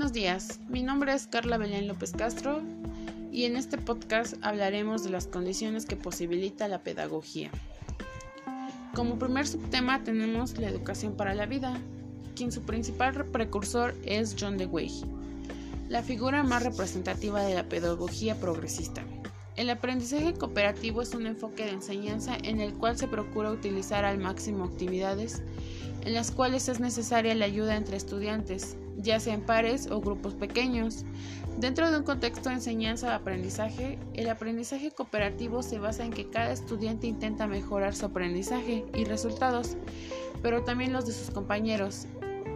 Buenos días, mi nombre es Carla Belén López Castro y en este podcast hablaremos de las condiciones que posibilita la pedagogía. Como primer subtema tenemos la educación para la vida, quien su principal precursor es John Dewey, la figura más representativa de la pedagogía progresista. El aprendizaje cooperativo es un enfoque de enseñanza en el cual se procura utilizar al máximo actividades en las cuales es necesaria la ayuda entre estudiantes, ya sea en pares o grupos pequeños. Dentro de un contexto de enseñanza-aprendizaje, el aprendizaje cooperativo se basa en que cada estudiante intenta mejorar su aprendizaje y resultados, pero también los de sus compañeros,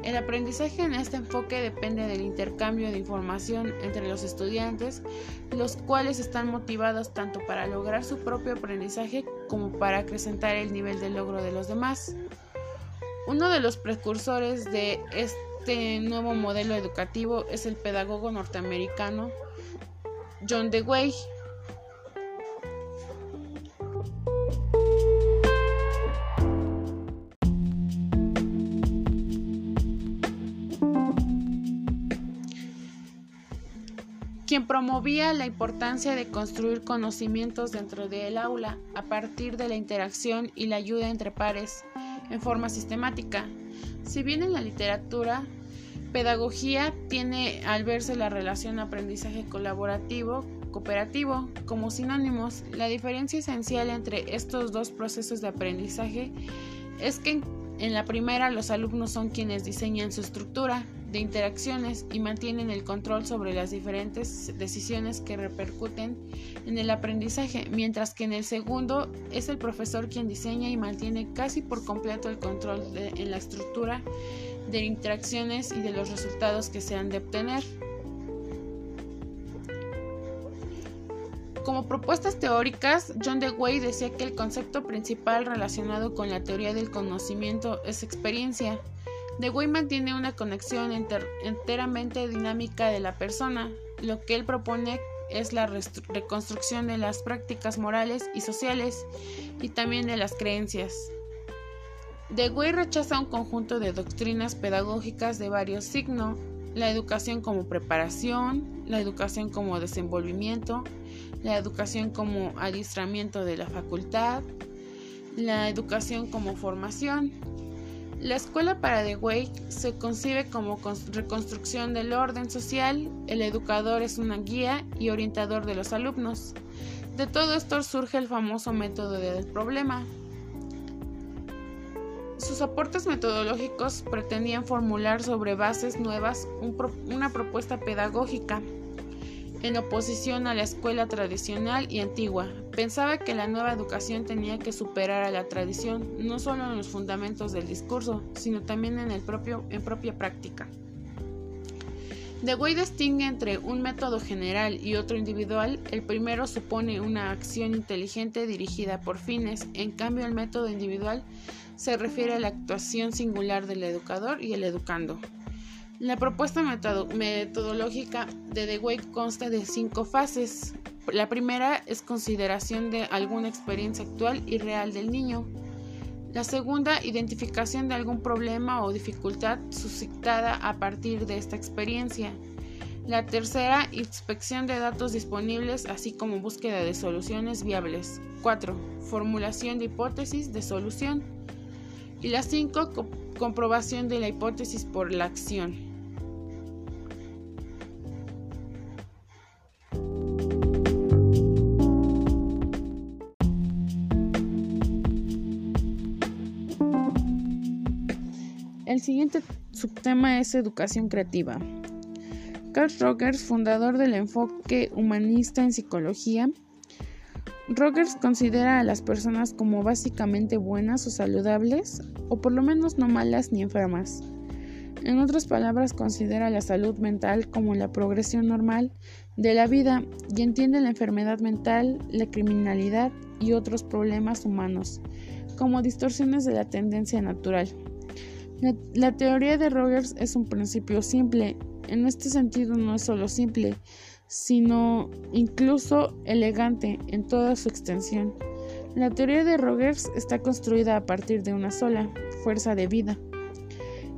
el aprendizaje en este enfoque depende del intercambio de información entre los estudiantes, los cuales están motivados tanto para lograr su propio aprendizaje como para acrecentar el nivel de logro de los demás. Uno de los precursores de este nuevo modelo educativo es el pedagogo norteamericano John Dewey, quien promovía la importancia de construir conocimientos dentro del aula a partir de la interacción y la ayuda entre pares en forma sistemática. Si bien en la literatura, pedagogía tiene al verse la relación aprendizaje colaborativo cooperativo como sinónimos, la diferencia esencial entre estos dos procesos de aprendizaje es que en la primera los alumnos son quienes diseñan su estructura de interacciones y mantienen el control sobre las diferentes decisiones que repercuten en el aprendizaje, mientras que en el segundo es el profesor quien diseña y mantiene casi por completo el control en la estructura de interacciones y de los resultados que se han de obtener. Como propuestas teóricas, John Dewey decía que el concepto principal relacionado con la teoría del conocimiento es experiencia, Dewey mantiene una conexión enteramente dinámica de la persona. Lo que él propone es la reconstrucción de las prácticas morales y sociales y también de las creencias. Dewey rechaza un conjunto de doctrinas pedagógicas de varios signos, la educación como preparación, la educación como desenvolvimiento, la educación como adiestramiento de la facultad, la educación como formación, la escuela para Dewey se concibe como reconstrucción del orden social, el educador es una guía y orientador de los alumnos. De todo esto surge el famoso método del problema. Sus aportes metodológicos pretendían formular sobre bases nuevas una propuesta pedagógica en oposición a la escuela tradicional y antigua. Pensaba que la nueva educación tenía que superar a la tradición, no solo en los fundamentos del discurso, sino también en, el propio, en propia práctica. Dewey distingue entre un método general y otro individual. El primero supone una acción inteligente dirigida por fines, en cambio el método individual se refiere a la actuación singular del educador y el educando. La propuesta metodológica de Dewey consta de cinco fases. La primera es consideración de alguna experiencia actual y real del niño. La segunda, identificación de algún problema o dificultad suscitada a partir de esta experiencia. La tercera, inspección de datos disponibles, así como búsqueda de soluciones viables. 4. Formulación de hipótesis de solución. Y la 5, comprobación de la hipótesis por la acción. Siguiente subtema es educación creativa. Carl Rogers, fundador del enfoque humanista en psicología, Rogers considera a las personas como básicamente buenas o saludables, o por lo menos no malas ni enfermas. En otras palabras, considera la salud mental como la progresión normal de la vida y entiende la enfermedad mental, la criminalidad y otros problemas humanos como distorsiones de la tendencia natural. La, teoría de Rogers es un principio simple. En este sentido no es solo simple, sino incluso elegante en toda su extensión. La teoría de Rogers está construida a partir de una sola fuerza de vida,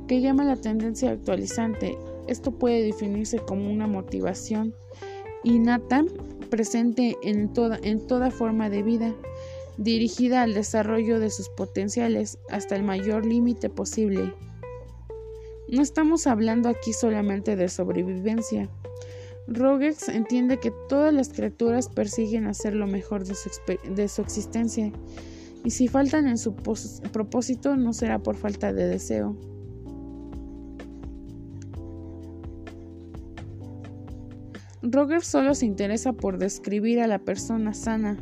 que llama la tendencia actualizante, esto puede definirse como una motivación innata presente en toda, en toda forma de vida, dirigida al desarrollo de sus potenciales hasta el mayor límite posible. No estamos hablando aquí solamente de sobrevivencia. Rogers entiende que todas las criaturas persiguen hacer lo mejor de su, de su existencia, y si faltan en su propósito no será por falta de deseo. Rogers solo se interesa por describir a la persona sana.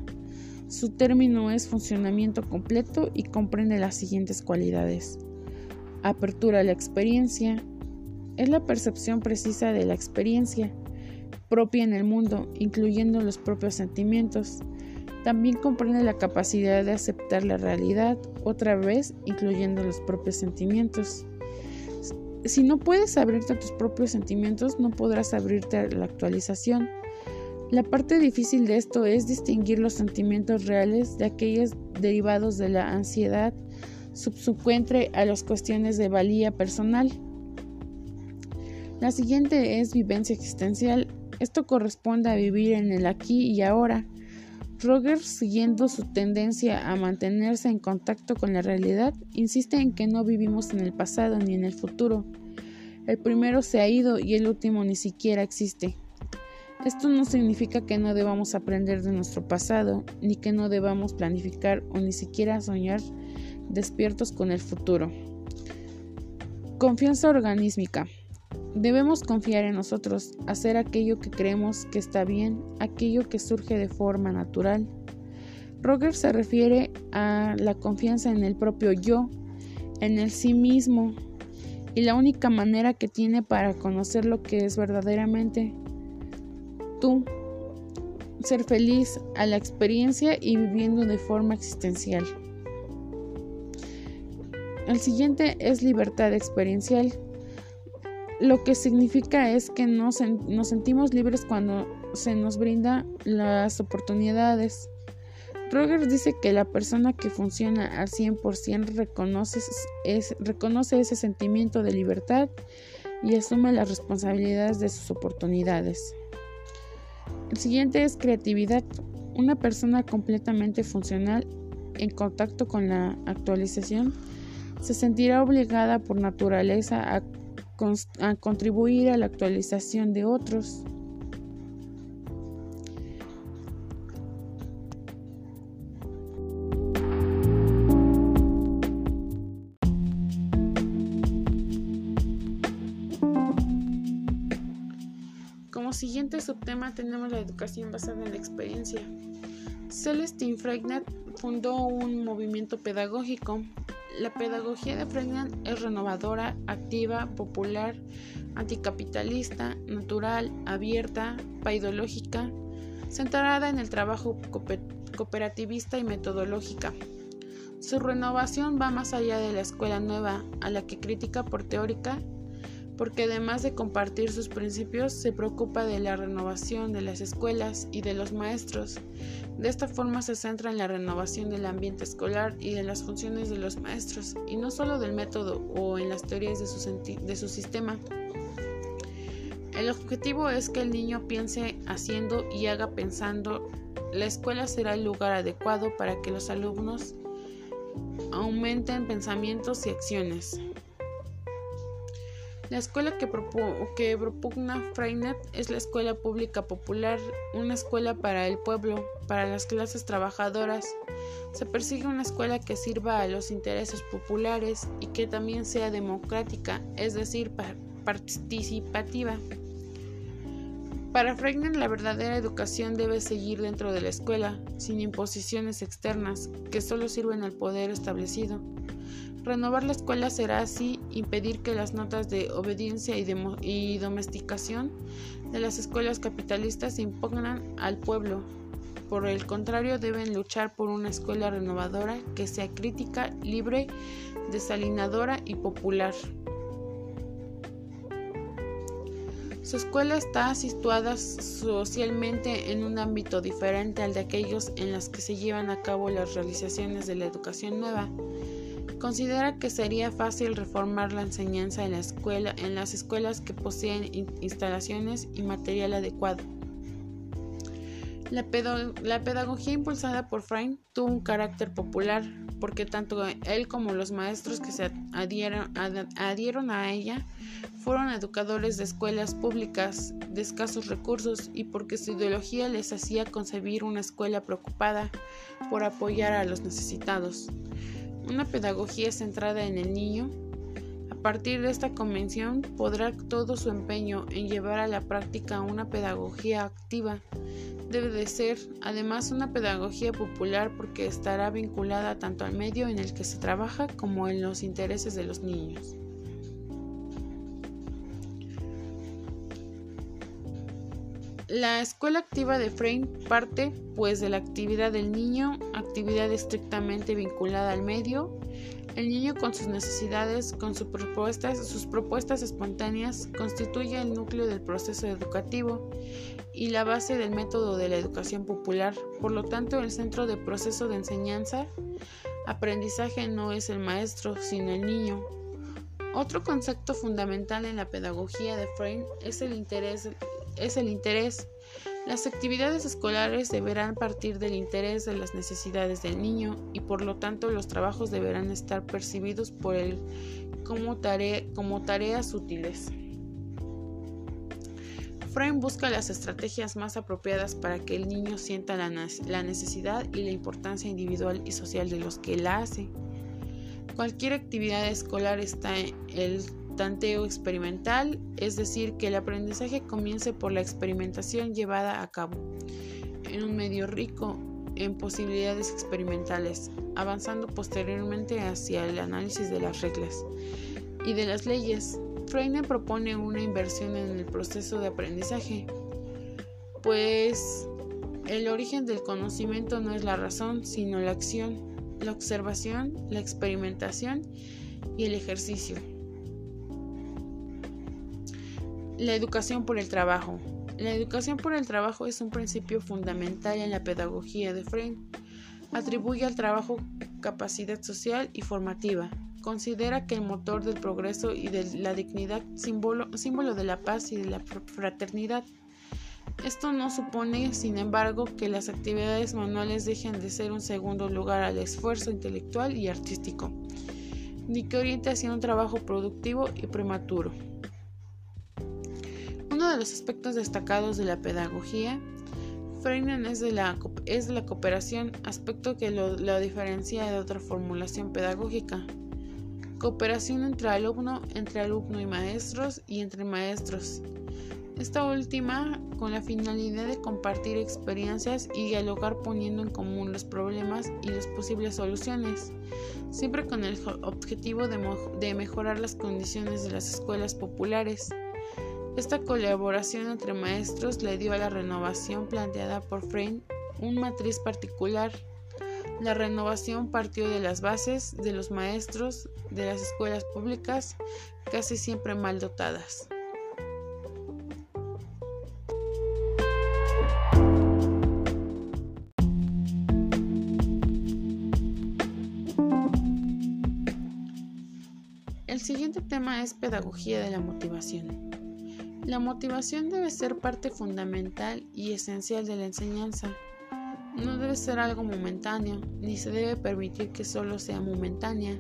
Su término es funcionamiento completo y comprende las siguientes cualidades. Apertura a la experiencia. Es la percepción precisa de la experiencia propia en el mundo, incluyendo los propios sentimientos. También comprende la capacidad de aceptar la realidad, otra vez incluyendo los propios sentimientos si no puedes abrirte a tus propios sentimientos, no podrás abrirte a la actualización. La parte difícil de esto es distinguir los sentimientos reales de aquellos derivados de la ansiedad subsecuente a las cuestiones de valía personal. La siguiente es vivencia existencial. Esto corresponde a vivir en el aquí y ahora. Rogers, siguiendo su tendencia a mantenerse en contacto con la realidad, insiste en que no vivimos en el pasado ni en el futuro. El primero se ha ido y el último ni siquiera existe. Esto no significa que no debamos aprender de nuestro pasado, ni que no debamos planificar o ni siquiera soñar despiertos con el futuro. Confianza organísmica. Debemos confiar en nosotros, hacer aquello que creemos que está bien, aquello que surge de forma natural. Rogers se refiere a la confianza en el propio yo, en el sí mismo, y la única manera que tiene para conocer lo que es verdaderamente tú, ser feliz a la experiencia y viviendo de forma existencial. El siguiente es libertad experiencial. Lo que significa es que nos, nos sentimos libres cuando se nos brinda las oportunidades. Rogers dice que la persona que funciona al 100% reconoce, reconoce ese sentimiento de libertad y asume las responsabilidades de sus oportunidades. El siguiente es creatividad. Una persona completamente funcional en contacto con la actualización se sentirá obligada por naturaleza a contribuir a la actualización de otros. Siguiente subtema tenemos la educación basada en la experiencia. Celestine Freinet fundó un movimiento pedagógico la pedagogía de Freinet es renovadora, activa, popular, anticapitalista, natural, abierta, paidológica, centrada en el trabajo cooperativista y metodológica. Su renovación va más allá de la escuela nueva, a la que critica por teórica porque además de compartir sus principios, se preocupa de la renovación de las escuelas y de los maestros. De esta forma se centra en la renovación del ambiente escolar y de las funciones de los maestros, y no solo del método o en las teorías de su, de su sistema. El objetivo es que el niño piense haciendo y haga pensando. La escuela será el lugar adecuado para que los alumnos aumenten pensamientos y acciones. La escuela que, propugna Freinet es la escuela pública popular, una escuela para el pueblo, para las clases trabajadoras. Se persigue una escuela que sirva a los intereses populares y que también sea democrática, es decir, participativa. Para Freinet la verdadera educación debe seguir dentro de la escuela, sin imposiciones externas que solo sirven al poder establecido. Renovar la escuela será así impedir que las notas de obediencia y, domesticación de las escuelas capitalistas se impongan al pueblo. Por el contrario, deben luchar por una escuela renovadora que sea crítica, libre, desalinadora y popular. Su escuela está situada socialmente en un ámbito diferente al de aquellos en los que se llevan a cabo las realizaciones de la educación nueva Considera que sería fácil reformar la enseñanza en, la en las escuelas que poseen instalaciones y material adecuado. La, pedagogía impulsada por Frein tuvo un carácter popular porque tanto él como los maestros que se adhieron a ella fueron educadores de escuelas públicas de escasos recursos y porque su ideología les hacía concebir una escuela preocupada por apoyar a los necesitados. Una pedagogía centrada en el niño. A partir de esta convención podrá todo su empeño en llevar a la práctica una pedagogía activa debe de ser además una pedagogía popular porque estará vinculada tanto al medio en el que se trabaja como en los intereses de los niños. La escuela activa de Frame parte pues de la actividad del niño, actividad estrictamente vinculada al medio, el niño con sus necesidades, con sus propuestas, sus propuestas espontáneas, constituye el núcleo del proceso educativo y la base del método de la educación popular. Por lo tanto, el centro del proceso de enseñanza, aprendizaje no es el maestro, sino el niño. Otro concepto fundamental en la pedagogía de Frame es el interés. Es el interés las actividades escolares deberán partir del interés de las necesidades del niño y por lo tanto los trabajos deberán estar percibidos por él como, como tareas útiles. Frame busca las estrategias más apropiadas para que el niño sienta la, la necesidad y la importancia individual y social de los que la hace. Cualquier actividad escolar está en el tanteo experimental, es decir, que el aprendizaje comience por la experimentación llevada a cabo en un medio rico en posibilidades experimentales, avanzando posteriormente hacia el análisis de las reglas y de las leyes. Freire propone una inversión en el proceso de aprendizaje, pues el origen del conocimiento no es la razón, sino la acción, la observación, la experimentación y el ejercicio. La educación por el trabajo. La educación por el trabajo es un principio fundamental en la pedagogía de Freire. Atribuye al trabajo capacidad social y formativa. Considera que el motor del progreso y de la dignidad, símbolo, símbolo de la paz y de la fraternidad. Esto no supone, sin embargo, que las actividades manuales dejen de ser un segundo lugar al esfuerzo intelectual y artístico, ni que oriente hacia un trabajo productivo y prematuro. Uno de los aspectos destacados de la pedagogía Freinen es de la, cooperación, aspecto que lo, diferencia de otra formulación pedagógica. Cooperación entre alumno, entre alumno y maestros y entre maestros. Esta última con la finalidad de compartir experiencias y dialogar poniendo en común los problemas y las posibles soluciones, siempre con el objetivo de mejorar las condiciones de las escuelas populares. Esta colaboración entre maestros le dio a la renovación planteada por Frein un matriz particular. La renovación partió de las bases de los maestros de las escuelas públicas, casi siempre mal dotadas. El siguiente tema es pedagogía de la motivación. La motivación debe ser parte fundamental y esencial de la enseñanza. No debe ser algo momentáneo, ni se debe permitir que solo sea momentánea,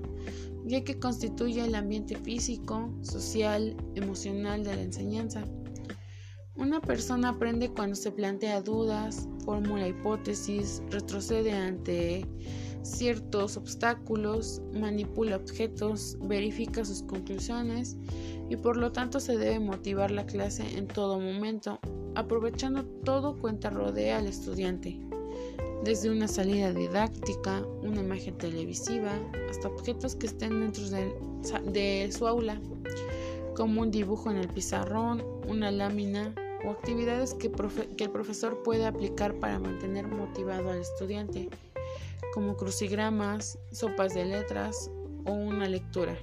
ya que constituye el ambiente físico, social, emocional de la enseñanza. Una persona aprende cuando se plantea dudas, formula hipótesis, retrocede ante ciertos obstáculos, manipula objetos, verifica sus conclusiones y por lo tanto se debe motivar la clase en todo momento, aprovechando todo cuenta rodea al estudiante, desde una salida didáctica, una imagen televisiva, hasta objetos que estén dentro de, su aula, como un dibujo en el pizarrón, una lámina o actividades que, que el profesor puede aplicar para mantener motivado al estudiante como crucigramas, sopas de letras o una lectura.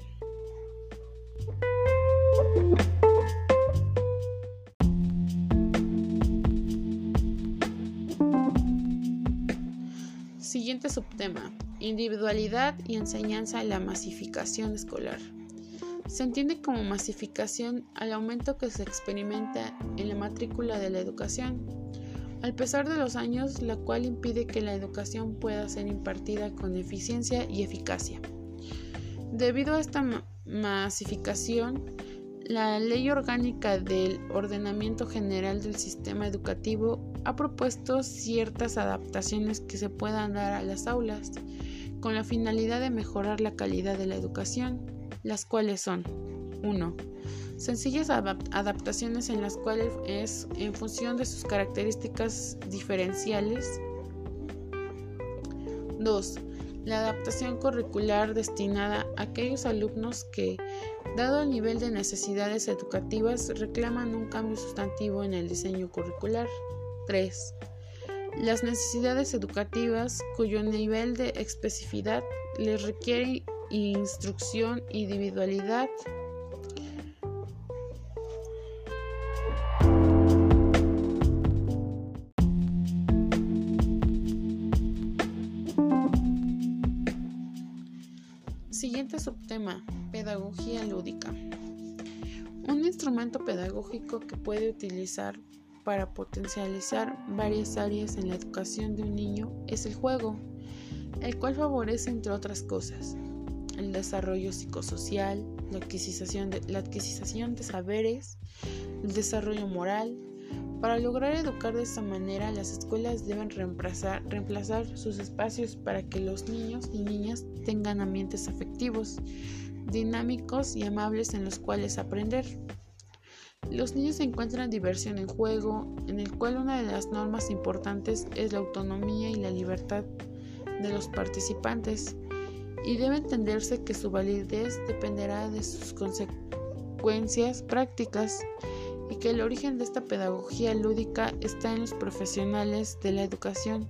Siguiente subtema, individualidad y enseñanza en la masificación escolar. Se entiende como masificación al aumento que se experimenta en la matrícula de la educación, al pesar de los años, la cual impide que la educación pueda ser impartida con eficiencia y eficacia. Debido a esta masificación, la Ley Orgánica del Ordenamiento General del Sistema Educativo ha propuesto ciertas adaptaciones que se puedan dar a las aulas, con la finalidad de mejorar la calidad de la educación, las cuales son 1. Sencillas adaptaciones en las cuales es en función de sus características diferenciales. 2. La adaptación curricular destinada a aquellos alumnos que, dado el nivel de necesidades educativas, reclaman un cambio sustantivo en el diseño curricular. 3. Las necesidades educativas cuyo nivel de especificidad les requiere instrucción, individualidad, Siguiente subtema, pedagogía lúdica. Un instrumento pedagógico que puede utilizar para potencializar varias áreas en la educación de un niño es el juego, el cual favorece, entre otras cosas, el desarrollo psicosocial, la adquisición de saberes, el desarrollo moral, para lograr educar de esta manera, las escuelas deben reemplazar, reemplazar, sus espacios para que los niños y niñas tengan ambientes afectivos, dinámicos y amables en los cuales aprender. Los niños encuentran diversión en juego, en el cual una de las normas importantes es la autonomía y la libertad de los participantes, y debe entenderse que su validez dependerá de sus consecuencias prácticas y que el origen de esta pedagogía lúdica está en los profesionales de la educación,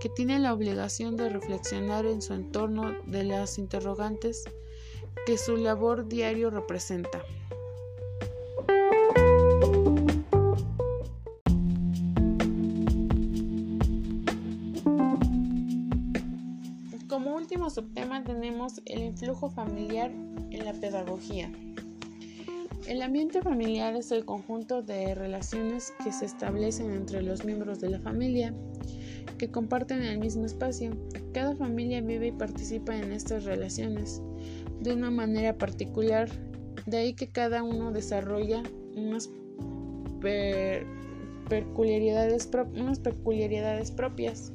que tienen la obligación de reflexionar en su entorno de las interrogantes que su labor diario representa. Como último subtema tenemos el influjo familiar en la pedagogía. El ambiente familiar es el conjunto de relaciones que se establecen entre los miembros de la familia que comparten el mismo espacio. Cada familia vive y participa en estas relaciones de una manera particular, de ahí que cada uno desarrolla unas, peculiaridades, unas peculiaridades propias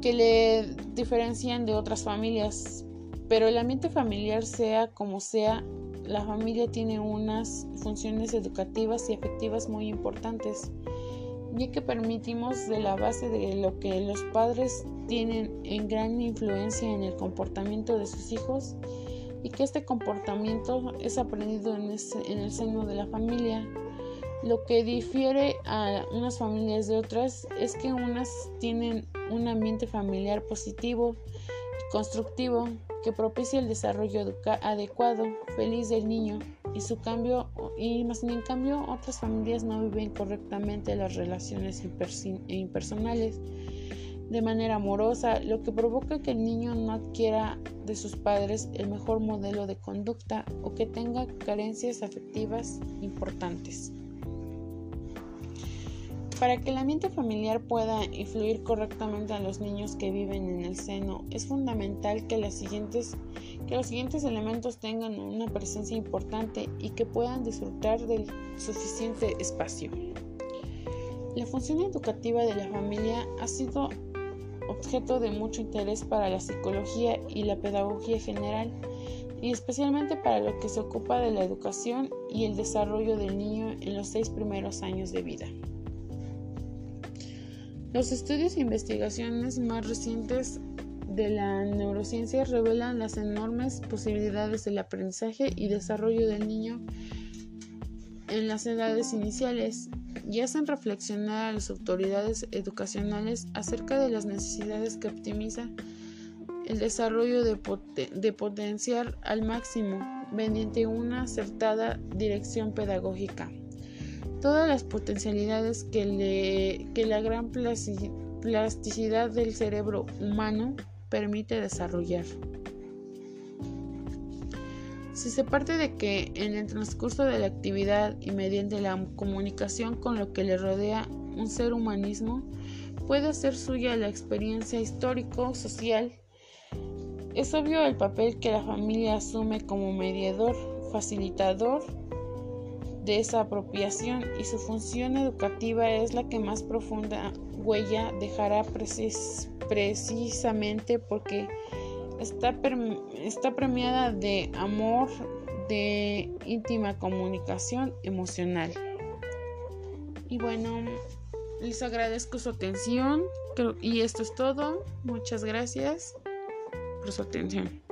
que le diferencian de otras familias pero el ambiente familiar, sea como sea, la familia tiene unas funciones educativas y afectivas muy importantes, ya que permitimos de la base de lo que los padres tienen en gran influencia en el comportamiento de sus hijos y que este comportamiento es aprendido en, el seno de la familia. Lo que difiere a unas familias de otras es que unas tienen un ambiente familiar positivo y constructivo, que propicia el desarrollo adecuado, feliz del niño y su cambio y más en cambio otras familias no viven correctamente las relaciones impersonales de manera amorosa, lo que provoca que el niño no adquiera de sus padres el mejor modelo de conducta o que tenga carencias afectivas importantes. Para que el ambiente familiar pueda influir correctamente a los niños que viven en el seno, es fundamental que, los siguientes elementos tengan una presencia importante y que puedan disfrutar del suficiente espacio. La función educativa de la familia ha sido objeto de mucho interés para la psicología y la pedagogía general, y especialmente para lo que se ocupa de la educación y el desarrollo del niño en los seis primeros años de vida. Los estudios e investigaciones más recientes de la neurociencia revelan las enormes posibilidades del aprendizaje y desarrollo del niño en las edades iniciales. Y hacen reflexionar a las autoridades educacionales acerca de las necesidades que optimiza el desarrollo de, de potenciar al máximo mediante una acertada dirección pedagógica todas las potencialidades que, le, que la gran plasticidad del cerebro humano permite desarrollar. Si se parte de que en el transcurso de la actividad y mediante la comunicación con lo que le rodea un ser humanismo puede hacer suya la experiencia histórico-social, es obvio el papel que la familia asume como mediador, facilitador de esa apropiación y su función educativa es la que más profunda huella dejará precisamente porque está, está premiada de amor, de íntima comunicación emocional. Y bueno, les agradezco su atención y esto es todo. Muchas gracias por su atención.